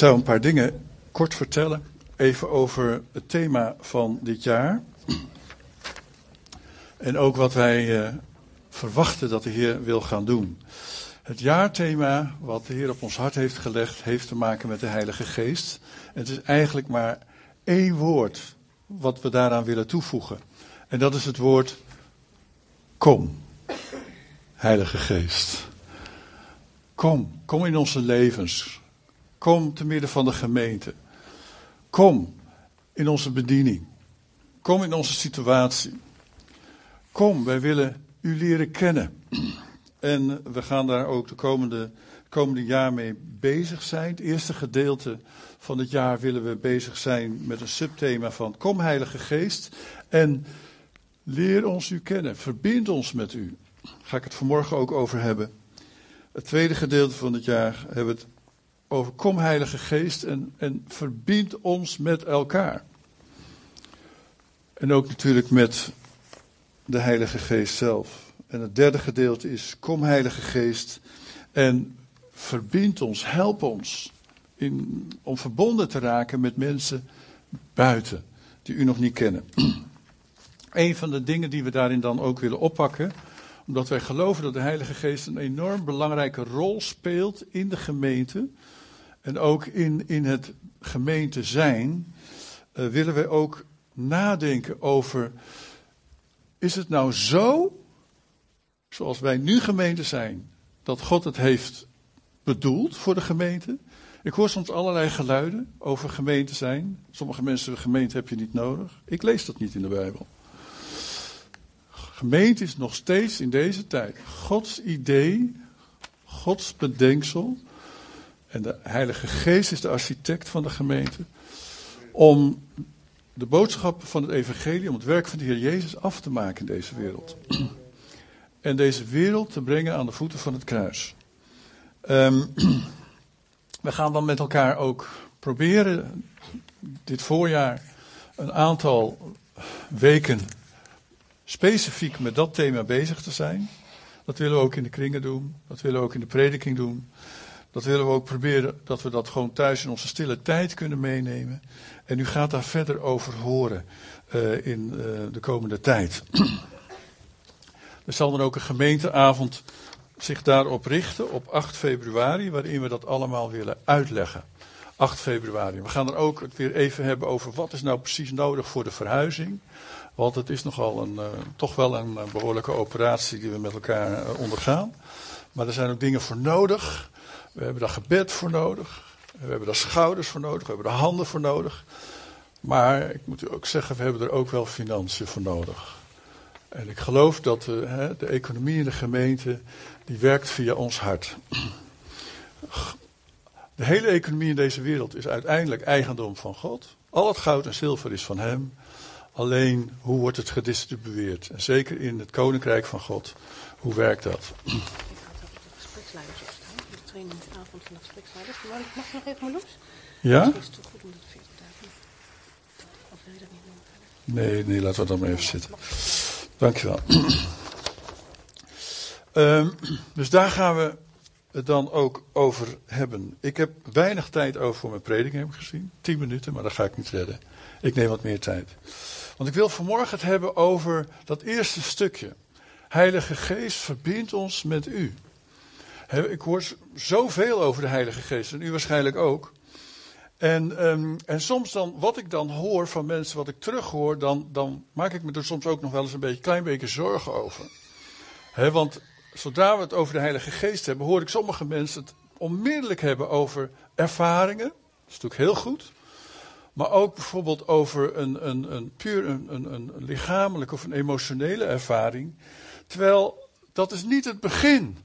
zou een paar dingen kort vertellen. Even over het thema van dit jaar. En ook wat wij uh, verwachten dat de Heer wil gaan doen. Het jaarthema wat de Heer op ons hart heeft gelegd, heeft te maken met de Heilige Geest. Het is eigenlijk maar één woord wat we daaraan willen toevoegen. En dat is het woord kom, Heilige Geest. Kom, kom in onze levens. Kom te midden van de gemeente. Kom in onze bediening. Kom in onze situatie. Kom, wij willen u leren kennen. En we gaan daar ook de komende, komende jaar mee bezig zijn. Het eerste gedeelte van het jaar willen we bezig zijn met een subthema van Kom Heilige Geest. En leer ons u kennen. Verbind ons met u. Daar ga ik het vanmorgen ook over hebben. Het tweede gedeelte van het jaar hebben we het over Kom Heilige Geest en, en verbind ons met elkaar. En ook natuurlijk met de Heilige Geest zelf. En het derde gedeelte is Kom Heilige Geest en verbind ons, help ons in, om verbonden te raken met mensen buiten die u nog niet kennen. Een van de dingen die we daarin dan ook willen oppakken, omdat wij geloven dat de Heilige Geest een enorm belangrijke rol speelt in de gemeente en ook in, in het gemeente zijn, uh, willen wij ook nadenken over, is het nou zo, zoals wij nu gemeente zijn, dat God het heeft bedoeld voor de gemeente? Ik hoor soms allerlei geluiden over gemeente zijn. Sommige mensen zeggen, gemeente heb je niet nodig. Ik lees dat niet in de Bijbel. Gemeente is nog steeds in deze tijd Gods idee, Gods bedenksel. En de Heilige Geest is de architect van de gemeente. Om de boodschap van het Evangelie, om het werk van de Heer Jezus af te maken in deze wereld. En deze wereld te brengen aan de voeten van het kruis. Um, we gaan dan met elkaar ook proberen dit voorjaar een aantal weken specifiek met dat thema bezig te zijn. Dat willen we ook in de kringen doen. Dat willen we ook in de prediking doen. Dat willen we ook proberen dat we dat gewoon thuis in onze stille tijd kunnen meenemen. En u gaat daar verder over horen uh, in uh, de komende tijd. er zal dan ook een gemeenteavond zich daarop richten op 8 februari, waarin we dat allemaal willen uitleggen. 8 februari. We gaan er ook weer even hebben over wat is nou precies nodig voor de verhuizing. Want het is nogal een, uh, toch wel een behoorlijke operatie die we met elkaar ondergaan. Maar er zijn ook dingen voor nodig. We hebben daar gebed voor nodig. We hebben daar schouders voor nodig. We hebben daar handen voor nodig. Maar ik moet u ook zeggen, we hebben er ook wel financiën voor nodig. En ik geloof dat hè, de economie in de gemeente, die werkt via ons hart. De hele economie in deze wereld is uiteindelijk eigendom van God. Al het goud en zilver is van Hem. Alleen, hoe wordt het gedistribueerd? En zeker in het koninkrijk van God, hoe werkt dat? Ik had ook de gespreksleiders opstaan. De trainingavond van. Maar mag ik nog even los? Ja? Het is toch goed om dat 40 dagen. Of wil je dat niet doen? Nee, nee, laten we dan maar even zitten. Dankjewel. um, dus daar gaan we het dan ook over hebben. Ik heb weinig tijd over voor mijn prediking, heb ik gezien. Tien minuten, maar dat ga ik niet redden. Ik neem wat meer tijd. Want ik wil vanmorgen het hebben over dat eerste stukje. Heilige Geest verbindt ons met u. Ik hoor zoveel over de Heilige Geest en u waarschijnlijk ook. En, um, en soms dan, wat ik dan hoor van mensen, wat ik terughoor, dan, dan maak ik me er soms ook nog wel eens een beetje, klein beetje zorgen over. He, want zodra we het over de Heilige Geest hebben, hoor ik sommige mensen het onmiddellijk hebben over ervaringen. Dat is natuurlijk heel goed. Maar ook bijvoorbeeld over een, een, een puur een, een lichamelijke of een emotionele ervaring. Terwijl dat is niet het begin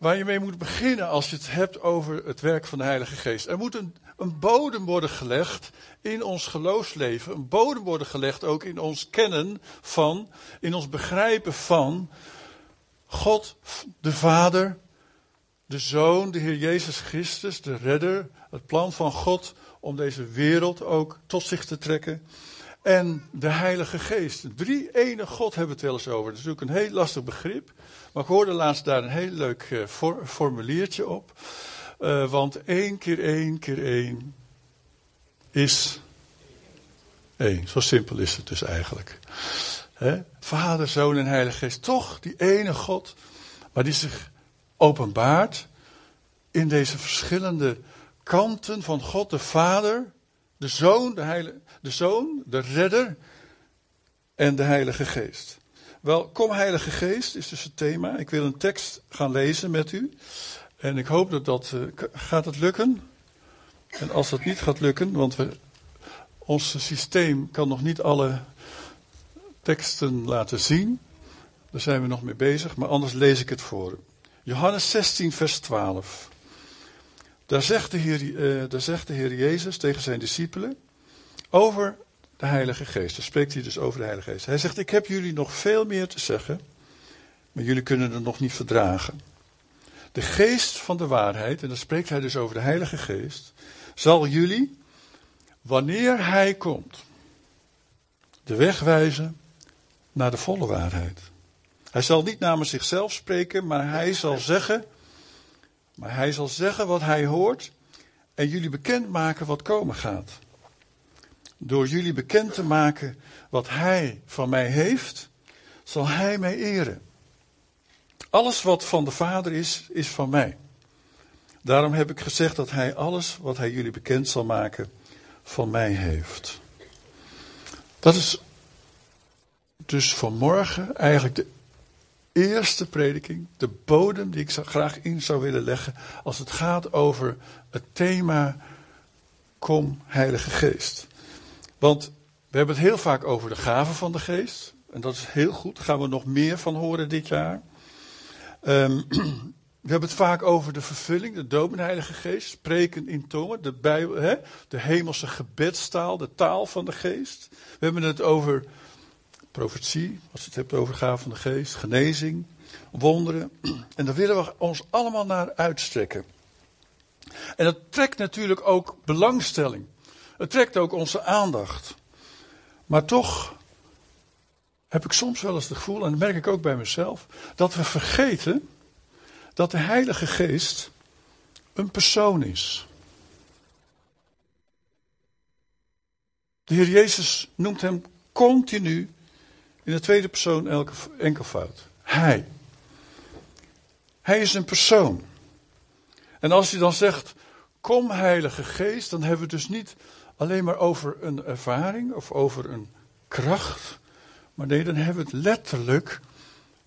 waar je mee moet beginnen als je het hebt over het werk van de Heilige Geest. Er moet een, bodem worden gelegd in ons geloofsleven. Een bodem worden gelegd ook in ons kennen van, in ons begrijpen van God, de Vader, de Zoon, de Heer Jezus Christus, de Redder, het plan van God om deze wereld ook tot zich te trekken. En de Heilige Geest. Drie ene God hebben we het wel eens over. Dat is natuurlijk een heel lastig begrip. Maar ik hoorde laatst daar een heel leuk uh, for, formuliertje op. Uh, want één keer één keer één is één. Zo simpel is het dus eigenlijk. Vader, Zoon en Heilige Geest. Toch die ene God, maar die zich openbaart in deze verschillende kanten van God de Vader, de Zoon, de, Heilige, de Zoon, de Redder en de Heilige Geest. Wel, kom Heilige Geest is dus het thema. Ik wil een tekst gaan lezen met u. En ik hoop dat dat. Uh, gaat het lukken? En als dat niet gaat lukken, want we, ons systeem kan nog niet alle teksten laten zien. Daar zijn we nog mee bezig, maar anders lees ik het voor. Johannes 16, vers 12. Daar zegt, de Heer, uh, daar zegt de Heer Jezus tegen zijn discipelen over de Heilige Geest. Daar spreekt hij dus over de Heilige Geest. Hij zegt: Ik heb jullie nog veel meer te zeggen, maar jullie kunnen het nog niet verdragen. De geest van de waarheid, en dan spreekt hij dus over de Heilige Geest, zal jullie, wanneer hij komt, de weg wijzen naar de volle waarheid. Hij zal niet namens zichzelf spreken, maar hij zal zeggen, maar hij zal zeggen wat hij hoort en jullie bekendmaken wat komen gaat. Door jullie bekend te maken wat hij van mij heeft, zal hij mij eren. Alles wat van de Vader is, is van mij. Daarom heb ik gezegd dat hij alles wat hij jullie bekend zal maken, van mij heeft. Dat is dus vanmorgen eigenlijk de eerste prediking, de bodem die ik graag in zou willen leggen als het gaat over het thema Kom Heilige Geest. Want we hebben het heel vaak over de gaven van de geest. En dat is heel goed. Daar gaan we nog meer van horen dit jaar. Um, we hebben het vaak over de vervulling, de doop Heilige Geest. Spreken in tongen, de, hè, de hemelse gebedstaal, de taal van de geest. We hebben het over profetie, als je het hebt over gaven van de geest. Genezing, wonderen. En daar willen we ons allemaal naar uitstrekken. En dat trekt natuurlijk ook belangstelling. Het trekt ook onze aandacht. Maar toch heb ik soms wel eens het gevoel, en dat merk ik ook bij mezelf, dat we vergeten dat de Heilige Geest een persoon is. De Heer Jezus noemt hem continu in de tweede persoon elke, enkelvoud. Hij. Hij is een persoon. En als hij dan zegt, kom Heilige Geest, dan hebben we dus niet alleen maar over een ervaring of over een kracht. Maar nee, dan hebben we het letterlijk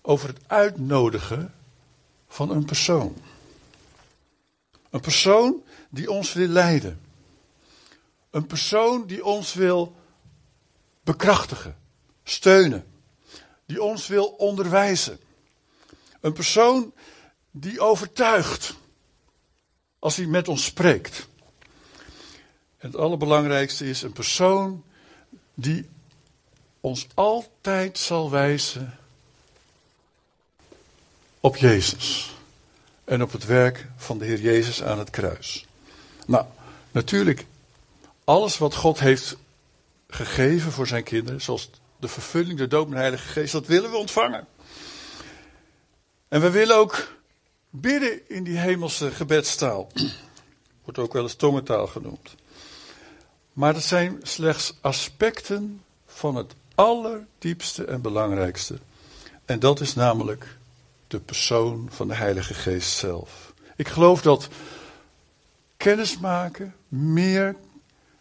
over het uitnodigen van een persoon. Een persoon die ons wil leiden. Een persoon die ons wil bekrachtigen, steunen. Die ons wil onderwijzen. Een persoon die overtuigt als hij met ons spreekt. En het allerbelangrijkste is een persoon die ons altijd zal wijzen op Jezus. En op het werk van de Heer Jezus aan het kruis. Nou, natuurlijk, alles wat God heeft gegeven voor zijn kinderen, zoals de vervulling, de doop en de Heilige Geest, dat willen we ontvangen. En we willen ook bidden in die hemelse gebedstaal. Wordt ook wel eens tongentaal genoemd. Maar dat zijn slechts aspecten van het allerdiepste en belangrijkste. En dat is namelijk de persoon van de Heilige Geest zelf. Ik geloof dat kennismaken, meer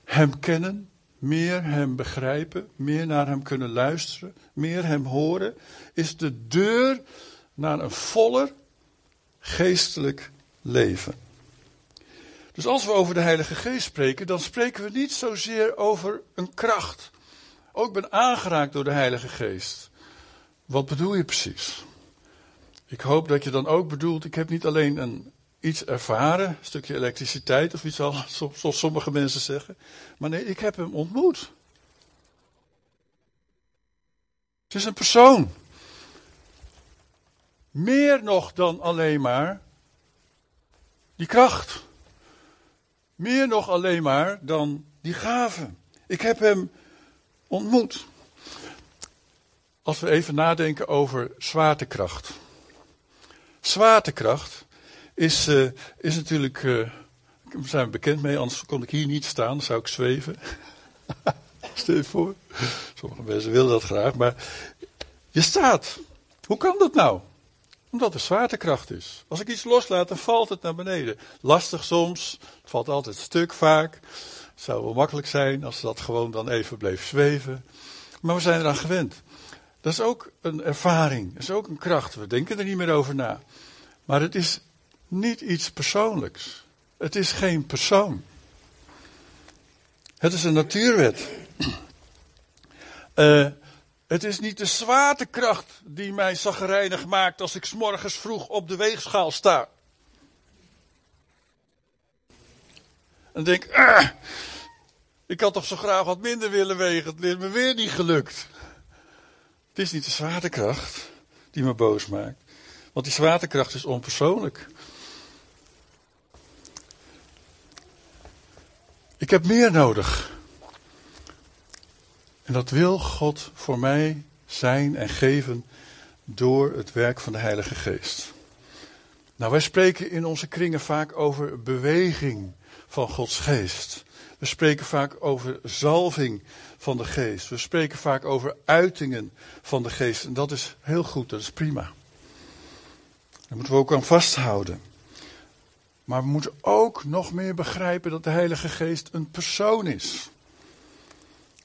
Hem kennen, meer Hem begrijpen, meer naar Hem kunnen luisteren, meer Hem horen, is de deur naar een voller geestelijk leven. Dus als we over de Heilige Geest spreken, dan spreken we niet zozeer over een kracht. Ook ben aangeraakt door de Heilige Geest. Wat bedoel je precies? Ik hoop dat je dan ook bedoelt, ik heb niet alleen een, iets ervaren, een stukje elektriciteit of iets al, zoals sommige mensen zeggen. Maar nee, ik heb hem ontmoet. Het is een persoon. Meer nog dan alleen maar die kracht. Meer nog alleen maar dan die gaven. Ik heb hem ontmoet. Als we even nadenken over zwaartekracht. Zwaartekracht is, uh, is natuurlijk, uh, zijn we bekend mee, anders kon ik hier niet staan, zou ik zweven. Stel je voor. Sommige mensen willen dat graag, maar je staat. Hoe kan dat nou? Omdat er zwaartekracht is. Als ik iets loslaat, dan valt het naar beneden. Lastig soms, het valt altijd stuk vaak. Het zou wel makkelijk zijn als dat gewoon dan even bleef zweven. Maar we zijn eraan gewend. Dat is ook een ervaring, dat is ook een kracht. We denken er niet meer over na. Maar het is niet iets persoonlijks. Het is geen persoon. Het is een natuurwet. Uh, het is niet de zwaartekracht die mij zagrijnig maakt als ik morgens vroeg op de weegschaal sta. En denk, ah, ik had toch zo graag wat minder willen wegen, het is me weer niet gelukt. Het is niet de zwaartekracht die me boos maakt, want die zwaartekracht is onpersoonlijk. Ik heb meer nodig. En dat wil God voor mij zijn en geven door het werk van de Heilige Geest. Nou, wij spreken in onze kringen vaak over beweging van Gods Geest. We spreken vaak over zalving van de Geest. We spreken vaak over uitingen van de Geest. En dat is heel goed, dat is prima. Daar moeten we ook aan vasthouden. Maar we moeten ook nog meer begrijpen dat de Heilige Geest een persoon is.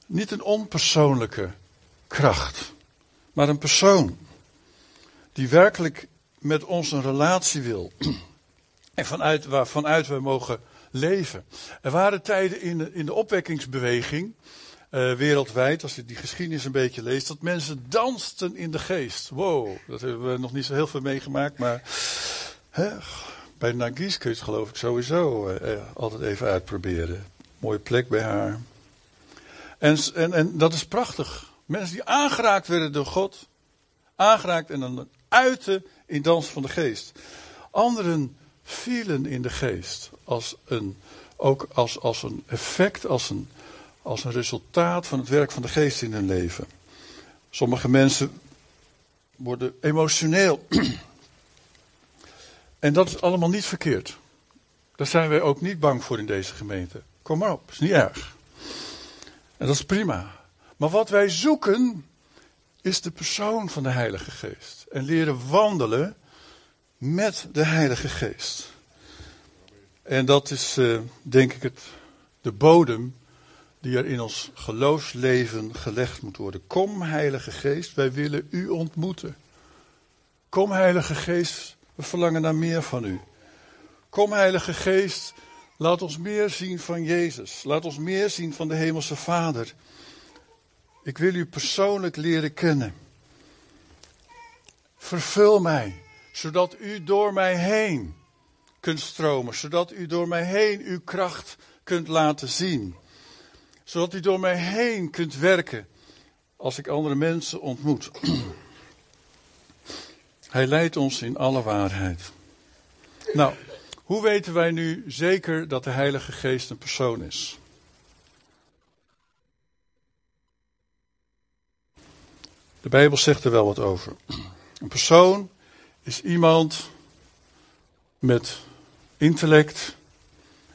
Niet een onpersoonlijke kracht, maar een persoon. Die werkelijk met ons een relatie wil. En vanuit, waarvanuit we mogen leven. Er waren tijden in de, in de opwekkingsbeweging, uh, wereldwijd, als je die geschiedenis een beetje leest, dat mensen dansten in de geest. Wow, dat hebben we nog niet zo heel veel meegemaakt, maar hè, bij Nagis kun je het geloof ik sowieso uh, altijd even uitproberen. Mooie plek bij haar. En, en, en dat is prachtig. Mensen die aangeraakt werden door God. Aangeraakt en dan uiten in dans van de geest. Anderen vielen in de geest. Als een, ook als, als een effect, als een, als een resultaat van het werk van de geest in hun leven. Sommige mensen worden emotioneel. en dat is allemaal niet verkeerd. Daar zijn wij ook niet bang voor in deze gemeente. Kom maar op, is niet erg. En dat is prima. Maar wat wij zoeken is de persoon van de Heilige Geest. En leren wandelen met de Heilige Geest. En dat is uh, denk ik het, de bodem die er in ons geloofsleven gelegd moet worden. Kom Heilige Geest, wij willen u ontmoeten. Kom Heilige Geest, we verlangen naar meer van u. Kom Heilige Geest, Laat ons meer zien van Jezus. Laat ons meer zien van de Hemelse Vader. Ik wil u persoonlijk leren kennen. Vervul mij, zodat u door mij heen kunt stromen, zodat u door mij heen uw kracht kunt laten zien. Zodat u door mij heen kunt werken als ik andere mensen ontmoet. Hij leidt ons in alle waarheid. Nou, hoe weten wij nu zeker dat de Heilige Geest een persoon is? De Bijbel zegt er wel wat over. Een persoon is iemand met intellect,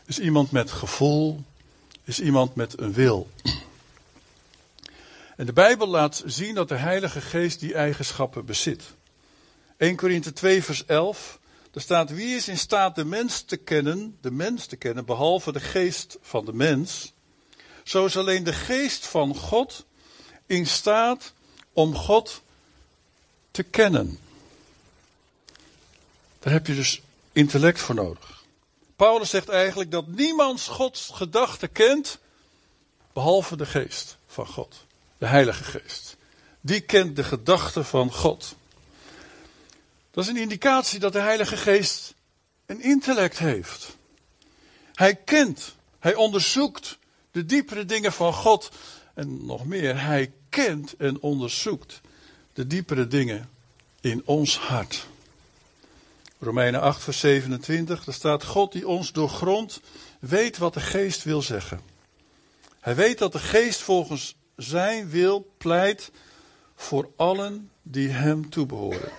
is iemand met gevoel, is iemand met een wil. En de Bijbel laat zien dat de Heilige Geest die eigenschappen bezit. 1 Korinthe 2 vers 11 er staat, wie is in staat de mens te kennen, de mens te kennen, behalve de geest van de mens? Zo is alleen de geest van God in staat om God te kennen. Daar heb je dus intellect voor nodig. Paulus zegt eigenlijk dat niemand Gods gedachten kent, behalve de geest van God, de Heilige Geest. Die kent de gedachten van God. Dat is een indicatie dat de Heilige Geest een intellect heeft. Hij kent, hij onderzoekt de diepere dingen van God. En nog meer, hij kent en onderzoekt de diepere dingen in ons hart. Romeinen 8, vers 27, daar staat: God die ons doorgrondt, weet wat de geest wil zeggen. Hij weet dat de geest volgens zijn wil pleit voor allen die hem toebehoren.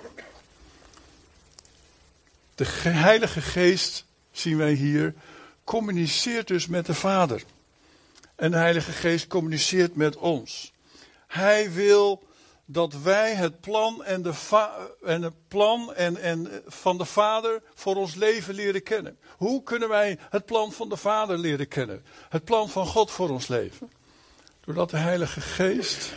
De Heilige Geest, zien wij hier, communiceert dus met de Vader. En de Heilige Geest communiceert met ons. Hij wil dat wij het plan, en de en het plan en, en van de Vader voor ons leven leren kennen. Hoe kunnen wij het plan van de Vader leren kennen? Het plan van God voor ons leven. Doordat de Heilige Geest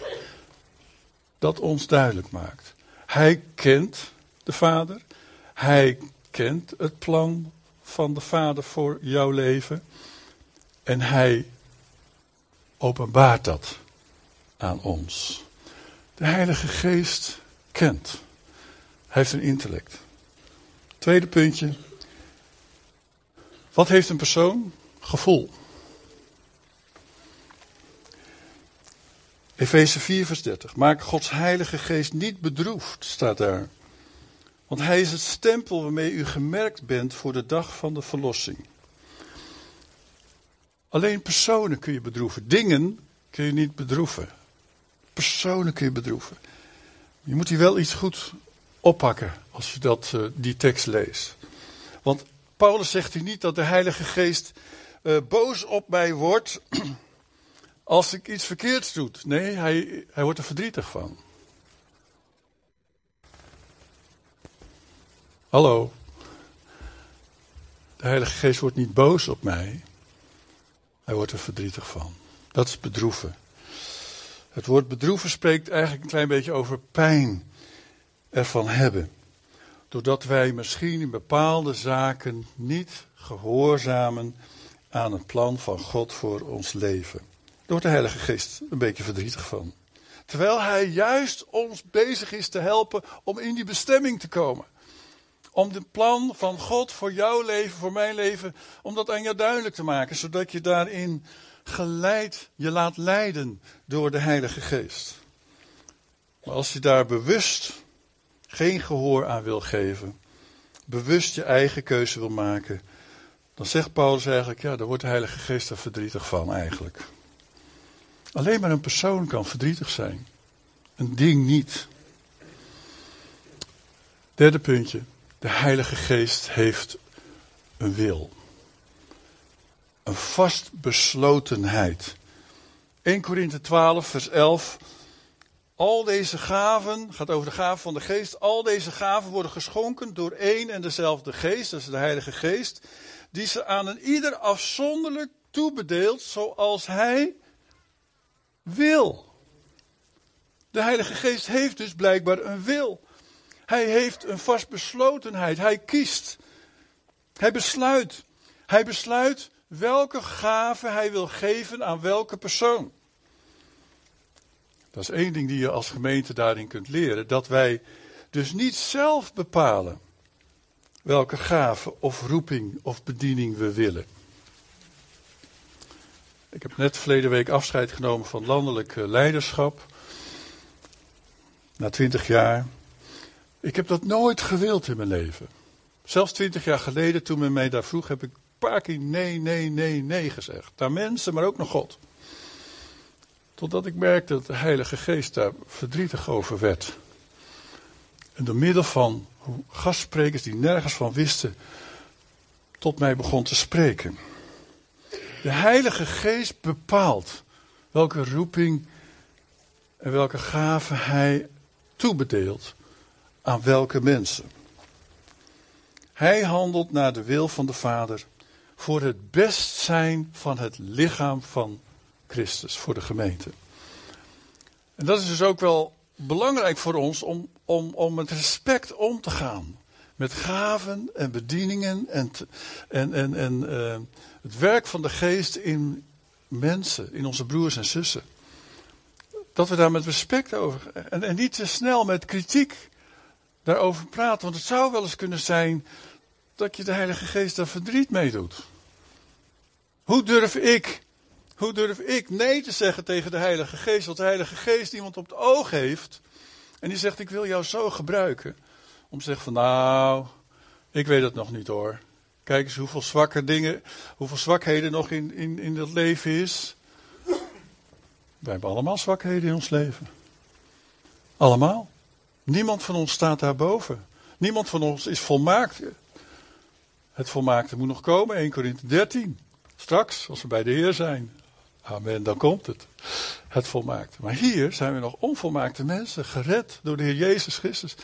dat ons duidelijk maakt. Hij kent de Vader. Hij kent het plan van de Vader voor jouw leven. En hij openbaart dat aan ons. De Heilige Geest kent. Hij heeft een intellect. Tweede puntje. Wat heeft een persoon? Gevoel. Efeze 4, vers 30. Maak Gods Heilige Geest niet bedroefd, staat daar. Want hij is het stempel waarmee u gemerkt bent voor de dag van de verlossing. Alleen personen kun je bedroeven. Dingen kun je niet bedroeven. Personen kun je bedroeven. Je moet hier wel iets goed oppakken als je dat, uh, die tekst leest. Want Paulus zegt hier niet dat de Heilige Geest uh, boos op mij wordt als ik iets verkeerds doe. Nee, hij, hij wordt er verdrietig van. Hallo. De Heilige Geest wordt niet boos op mij. Hij wordt er verdrietig van. Dat is bedroeven. Het woord bedroeven spreekt eigenlijk een klein beetje over pijn ervan hebben. Doordat wij misschien in bepaalde zaken niet gehoorzamen aan het plan van God voor ons leven. Daar wordt de Heilige Geest een beetje verdrietig van. Terwijl Hij juist ons bezig is te helpen om in die bestemming te komen. Om de plan van God voor jouw leven, voor mijn leven, om dat aan jou duidelijk te maken. Zodat je daarin geleid, je laat leiden door de Heilige Geest. Maar als je daar bewust geen gehoor aan wil geven, bewust je eigen keuze wil maken, dan zegt Paulus eigenlijk, ja, daar wordt de Heilige Geest er verdrietig van eigenlijk. Alleen maar een persoon kan verdrietig zijn. Een ding niet. Derde puntje. De Heilige Geest heeft een wil. Een vastbeslotenheid. 1 Korinthe 12, vers 11. Al deze gaven, gaat over de gaven van de geest, al deze gaven worden geschonken door één en dezelfde geest, dat is de Heilige Geest, die ze aan een ieder afzonderlijk toebedeelt zoals hij wil. De Heilige Geest heeft dus blijkbaar een wil. Hij heeft een vastbeslotenheid. Hij kiest. Hij besluit. Hij besluit welke gave hij wil geven aan welke persoon. Dat is één ding die je als gemeente daarin kunt leren. Dat wij dus niet zelf bepalen welke gave of roeping of bediening we willen. Ik heb net verleden week afscheid genomen van landelijk eh, leiderschap. Na twintig jaar. Ik heb dat nooit gewild in mijn leven. Zelfs twintig jaar geleden, toen men mij daar vroeg, heb ik een paar keer nee, nee, nee, nee gezegd. Naar mensen, maar ook naar God. Totdat ik merkte dat de Heilige Geest daar verdrietig over werd. En door middel van gastsprekers die nergens van wisten, tot mij begon te spreken. De Heilige Geest bepaalt welke roeping en welke gave Hij toebedeelt aan welke mensen. Hij handelt naar de wil van de Vader voor het best zijn van het lichaam van Christus, voor de gemeente. En dat is dus ook wel belangrijk voor ons om, om, om met respect om te gaan. Met gaven en bedieningen en, en, en, en uh, het werk van de geest in mensen, in onze broers en zussen. Dat we daar met respect over. En, en niet te snel met kritiek daarover praten. Want het zou wel eens kunnen zijn dat je de Heilige Geest daar verdriet mee doet. Hoe durf ik, hoe durf ik nee te zeggen tegen de Heilige Geest? Want de Heilige Geest iemand op het oog heeft. En die zegt: Ik wil jou zo gebruiken. Om te zeggen: van nou, ik weet het nog niet hoor. Kijk eens hoeveel zwakke dingen, hoeveel zwakheden nog in, in, in dat leven is. Wij hebben allemaal zwakheden in ons leven. Allemaal. Niemand van ons staat daarboven. Niemand van ons is volmaakt. Het volmaakte moet nog komen, 1 Korinthe 13. Straks, als we bij de Heer zijn. Amen, dan komt het. Het volmaakte. Maar hier zijn we nog onvolmaakte mensen, gered door de Heer Jezus Christus.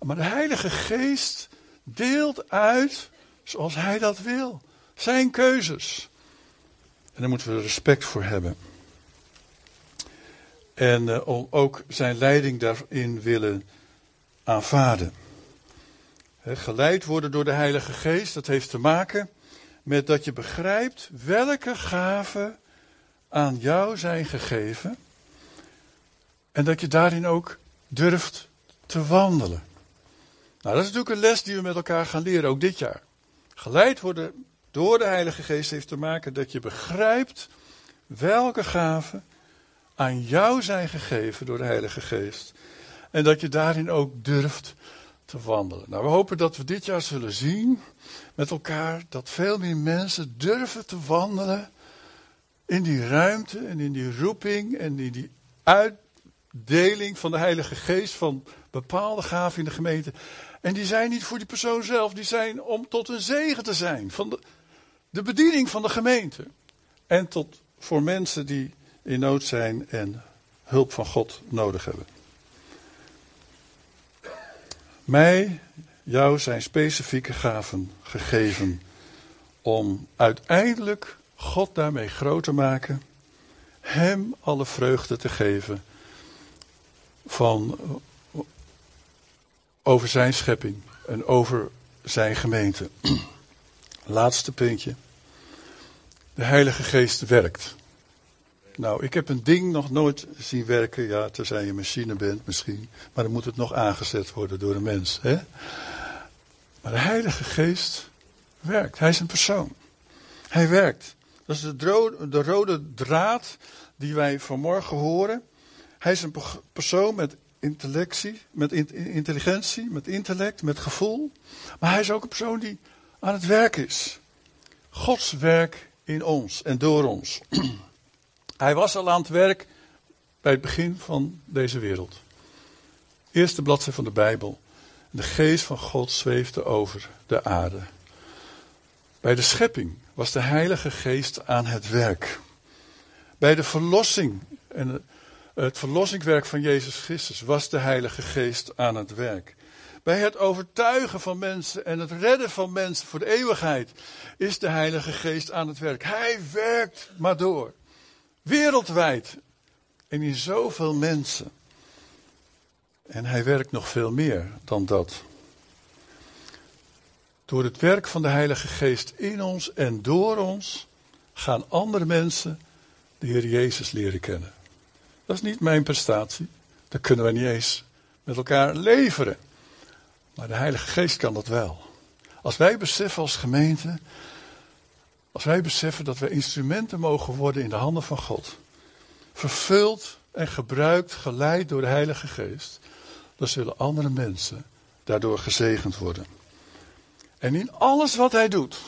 Maar de Heilige Geest deelt uit zoals Hij dat wil. Zijn keuzes. En daar moeten we respect voor hebben. En uh, ook zijn leiding daarin willen aanvaarden. Geleid worden door de Heilige Geest, dat heeft te maken met dat je begrijpt welke gaven aan jou zijn gegeven. En dat je daarin ook durft te wandelen. Nou, dat is natuurlijk een les die we met elkaar gaan leren, ook dit jaar. Geleid worden door de Heilige Geest heeft te maken dat je begrijpt welke gaven aan jou zijn gegeven door de Heilige Geest. En dat je daarin ook durft te wandelen. Nou, we hopen dat we dit jaar zullen zien met elkaar dat veel meer mensen durven te wandelen in die ruimte en in die roeping en in die uitdeling van de Heilige Geest van bepaalde gaven in de gemeente. En die zijn niet voor die persoon zelf, die zijn om tot een zegen te zijn van de, de bediening van de gemeente. En tot voor mensen die in nood zijn en hulp van God nodig hebben. Mij, jou zijn specifieke gaven gegeven om uiteindelijk God daarmee groot te maken, Hem alle vreugde te geven van over Zijn schepping en over Zijn gemeente. Laatste puntje. De Heilige Geest werkt. Nou, ik heb een ding nog nooit zien werken. Ja, tenzij je machine bent misschien. Maar dan moet het nog aangezet worden door een mens. Hè? Maar de Heilige Geest werkt. Hij is een persoon. Hij werkt. Dat is de, de rode draad die wij vanmorgen horen. Hij is een persoon met intellectie, met intelligentie, met intellect, met gevoel. Maar hij is ook een persoon die aan het werk is. Gods werk in ons en door ons. Hij was al aan het werk bij het begin van deze wereld. Eerste bladzijde van de Bijbel. De geest van God zweefde over de aarde. Bij de schepping was de Heilige Geest aan het werk. Bij de verlossing en het verlossingswerk van Jezus Christus was de Heilige Geest aan het werk. Bij het overtuigen van mensen en het redden van mensen voor de eeuwigheid is de Heilige Geest aan het werk. Hij werkt maar door. Wereldwijd. En in zoveel mensen. En hij werkt nog veel meer dan dat. Door het werk van de Heilige Geest in ons en door ons gaan andere mensen de Heer Jezus leren kennen. Dat is niet mijn prestatie. Dat kunnen we niet eens met elkaar leveren. Maar de Heilige Geest kan dat wel. Als wij beseffen als gemeente als wij beseffen dat we instrumenten mogen worden in de handen van God, vervuld en gebruikt, geleid door de Heilige Geest, dan zullen andere mensen daardoor gezegend worden. En in alles wat hij doet,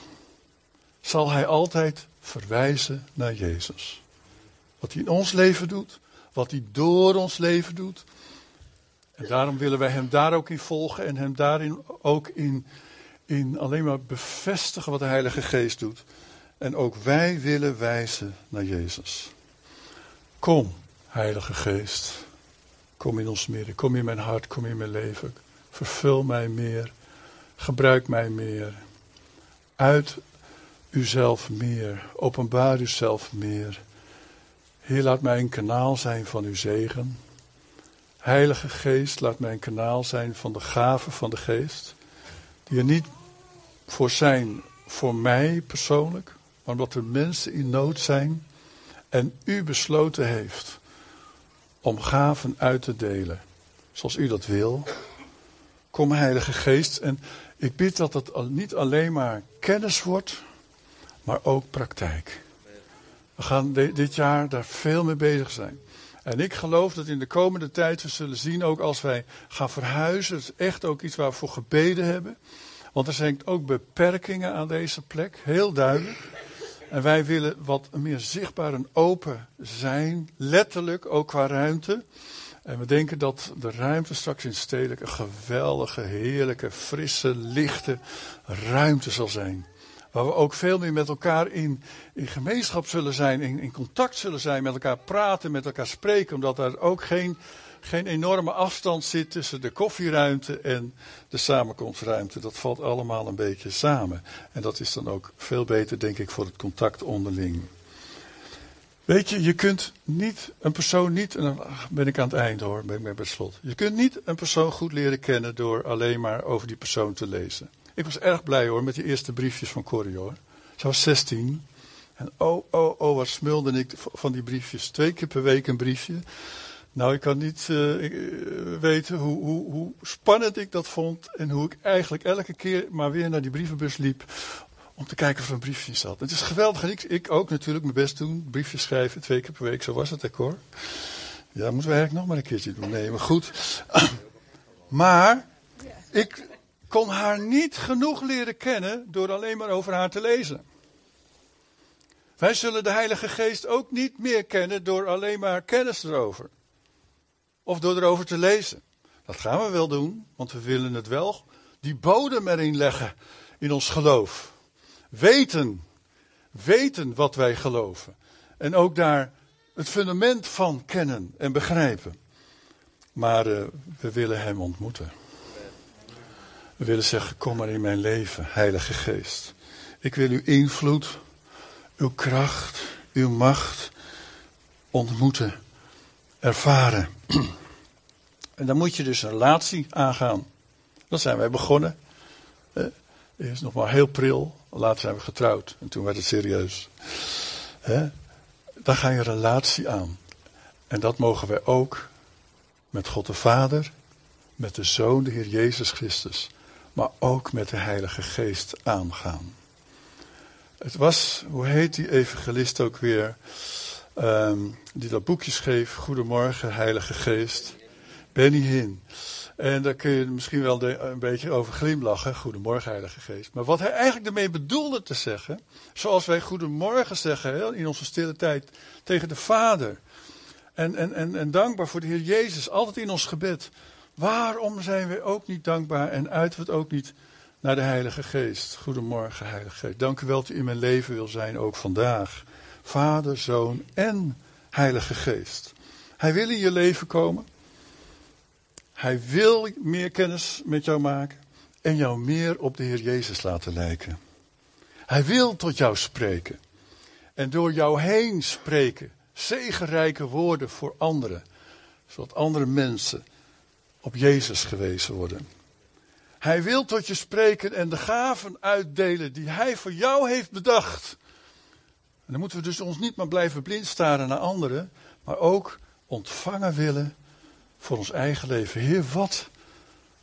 zal hij altijd verwijzen naar Jezus. Wat hij in ons leven doet, wat hij door ons leven doet. En daarom willen wij hem daar ook in volgen en hem daarin ook in, in alleen maar bevestigen wat de Heilige Geest doet. En ook wij willen wijzen naar Jezus. Kom, Heilige Geest. Kom in ons midden. Kom in mijn hart. Kom in mijn leven. Vervul mij meer. Gebruik mij meer. Uit uzelf meer. Openbaar uzelf meer. Heer, laat mij een kanaal zijn van uw zegen. Heilige Geest, laat mij een kanaal zijn van de gaven van de Geest. Die er niet voor zijn voor mij persoonlijk, maar omdat er mensen in nood zijn en u besloten heeft om gaven uit te delen, zoals u dat wil. Kom Heilige Geest en ik bid dat het niet alleen maar kennis wordt, maar ook praktijk. We gaan dit jaar daar veel mee bezig zijn. En ik geloof dat in de komende tijd we zullen zien, ook als wij gaan verhuizen, het is echt ook iets waar we voor gebeden hebben. Want er zijn ook beperkingen aan deze plek, heel duidelijk. En wij willen wat meer zichtbaar en open zijn, letterlijk ook qua ruimte. En we denken dat de ruimte straks in stedelijk een geweldige, heerlijke, frisse, lichte ruimte zal zijn. Waar we ook veel meer met elkaar in, in gemeenschap zullen zijn, in, in contact zullen zijn, met elkaar praten, met elkaar spreken. Omdat er ook geen, geen enorme afstand zit tussen de koffieruimte en de samenkomstruimte. Dat valt allemaal een beetje samen. En dat is dan ook veel beter, denk ik, voor het contact onderling. Weet je, je kunt niet een persoon niet, en dan ben ik aan het eind hoor, ben ik bij slot. Je kunt niet een persoon goed leren kennen door alleen maar over die persoon te lezen. Ik was erg blij hoor met die eerste briefjes van Corrie hoor. Ze was 16. En oh, oh, oh, wat smulde ik van die briefjes. Twee keer per week een briefje. Nou, ik kan niet uh, weten hoe, hoe, hoe spannend ik dat vond. En hoe ik eigenlijk elke keer maar weer naar die brievenbus liep om te kijken of er een briefje zat. Het is geweldig. Ik, ik ook natuurlijk mijn best doen. Briefjes schrijven, twee keer per week. Zo was het, hoor. Ja, moeten we eigenlijk nog maar een keertje doen. Nee, maar goed. Maar ik kon haar niet genoeg leren kennen door alleen maar over haar te lezen. Wij zullen de Heilige Geest ook niet meer kennen door alleen maar kennis erover. Of door erover te lezen. Dat gaan we wel doen, want we willen het wel die bodem erin leggen in ons geloof. Weten, weten wat wij geloven. En ook daar het fundament van kennen en begrijpen. Maar uh, we willen Hem ontmoeten. We willen zeggen, kom maar in mijn leven, Heilige Geest. Ik wil uw invloed, uw kracht, uw macht ontmoeten, ervaren. En dan moet je dus een relatie aangaan. Dat zijn wij begonnen. Eerst nog maar heel pril, later zijn we getrouwd en toen werd het serieus. Dan ga je een relatie aan. En dat mogen wij ook met God de Vader, met de Zoon, de Heer Jezus Christus maar ook met de Heilige Geest aangaan. Het was, hoe heet die evangelist ook weer, um, die dat boekje schreef, Goedemorgen Heilige Geest, Benny Hinn. En daar kun je misschien wel een beetje over glimlachen, Goedemorgen Heilige Geest. Maar wat hij eigenlijk ermee bedoelde te zeggen, zoals wij Goedemorgen zeggen in onze stille tijd tegen de Vader. En, en, en, en dankbaar voor de Heer Jezus, altijd in ons gebed. Waarom zijn we ook niet dankbaar en uiten we het ook niet naar de Heilige Geest? Goedemorgen, Heilige Geest. Dank u wel dat u in mijn leven wil zijn, ook vandaag. Vader, Zoon en Heilige Geest. Hij wil in je leven komen. Hij wil meer kennis met jou maken en jou meer op de Heer Jezus laten lijken. Hij wil tot jou spreken en door jou heen spreken, zegenrijke woorden voor anderen, zodat andere mensen op Jezus gewezen worden. Hij wil tot je spreken en de gaven uitdelen die hij voor jou heeft bedacht. En dan moeten we dus ons niet maar blijven blind staren naar anderen, maar ook ontvangen willen voor ons eigen leven. Heer, wat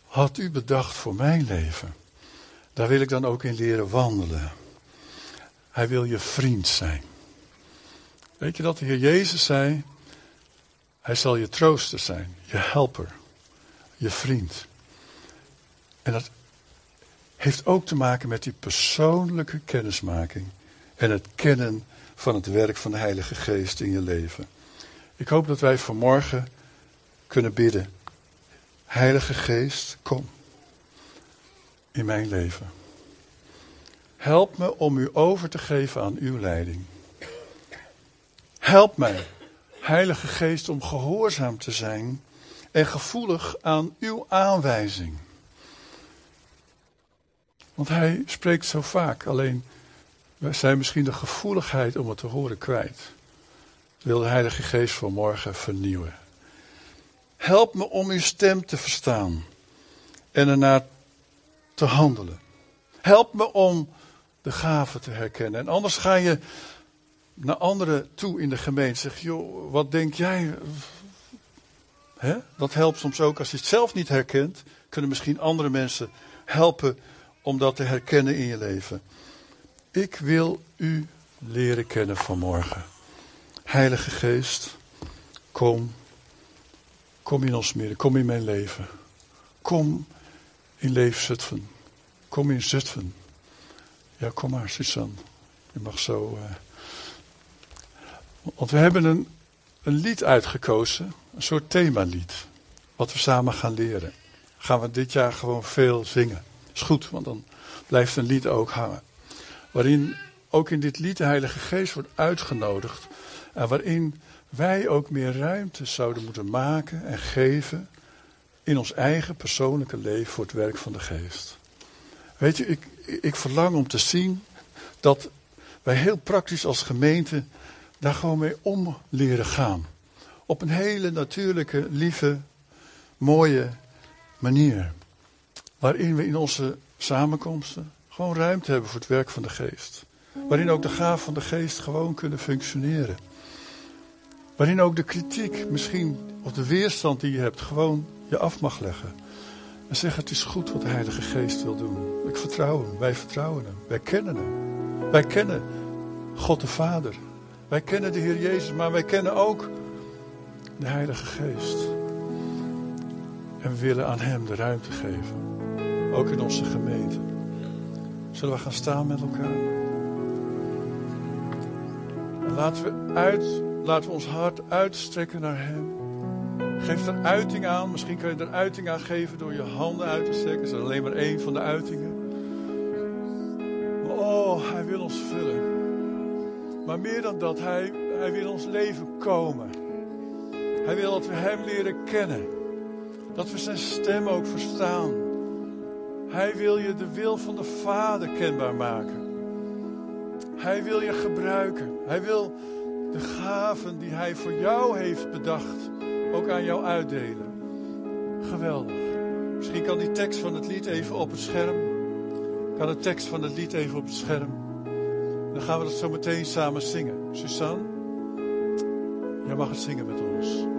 had u bedacht voor mijn leven? Daar wil ik dan ook in leren wandelen. Hij wil je vriend zijn. Weet je dat de Heer Jezus zei? Hij zal je trooster zijn, je helper je vriend. En dat heeft ook te maken met die persoonlijke kennismaking en het kennen van het werk van de Heilige Geest in je leven. Ik hoop dat wij vanmorgen kunnen bidden. Heilige Geest, kom in mijn leven. Help me om u over te geven aan uw leiding. Help mij, Heilige Geest, om gehoorzaam te zijn en gevoelig aan uw aanwijzing. Want hij spreekt zo vaak, alleen wij zijn misschien de gevoeligheid om het te horen kwijt. Wil de Heilige Geest vanmorgen vernieuwen. Help me om uw stem te verstaan en ernaar te handelen. Help me om de gaven te herkennen. En anders ga je naar anderen toe in de gemeente. Zeg, joh, wat denk jij? Dat helpt soms ook als je het zelf niet herkent. Kunnen misschien andere mensen helpen om dat te herkennen in je leven. Ik wil u leren kennen vanmorgen. Heilige Geest, kom. Kom in ons midden. Kom in mijn leven. Kom in Leef Zutphen. Kom in Zutphen. Ja, kom maar, Suzanne. Je mag zo. Uh... Want we hebben een, een lied uitgekozen Een soort themalied. Wat we samen gaan leren. Gaan we dit jaar gewoon veel zingen. Is goed, want dan blijft een lied ook hangen. Waarin ook in dit lied de Heilige Geest wordt uitgenodigd. En waarin wij ook meer ruimte zouden moeten maken en geven in ons eigen persoonlijke leven voor het werk van de Geest. Weet je, ik, ik verlang om te zien dat wij heel praktisch als gemeente daar gewoon mee om leren gaan. Op een hele natuurlijke, lieve, mooie manier. Waarin we in onze samenkomsten gewoon ruimte hebben voor het werk van de geest. Waarin ook de gaaf van de geest gewoon kunnen functioneren. Waarin ook de kritiek misschien, of de weerstand die je hebt, gewoon je af mag leggen. En zeggen het is goed wat de Heilige Geest wil doen. Ik vertrouw hem, wij vertrouwen hem, wij kennen hem. Wij kennen God de Vader. Wij kennen de Heer Jezus, maar wij kennen ook de Heilige Geest. En we willen aan Hem de ruimte geven. Ook in onze gemeente. Zullen we gaan staan met elkaar? En laten we, uit, laten we ons hart uitstrekken naar Hem. Geef er uiting aan. Misschien kan je er uiting aan geven door je handen uit te strekken. Dat is alleen maar één van de uitingen. Maar oh, Hij wil ons vullen. Maar meer dan dat, Hij, hij wil ons leven komen. Hij wil dat we Hem leren kennen. Dat we Zijn stem ook verstaan. Hij wil je de wil van de Vader kenbaar maken. Hij wil je gebruiken. Hij wil de gaven die Hij voor jou heeft bedacht ook aan jou uitdelen. Geweldig. Misschien kan die tekst van het lied even op het scherm. Kan de tekst van het lied even op het scherm. Dan gaan we dat zo meteen samen zingen. Suzanne, jij mag het zingen met ons.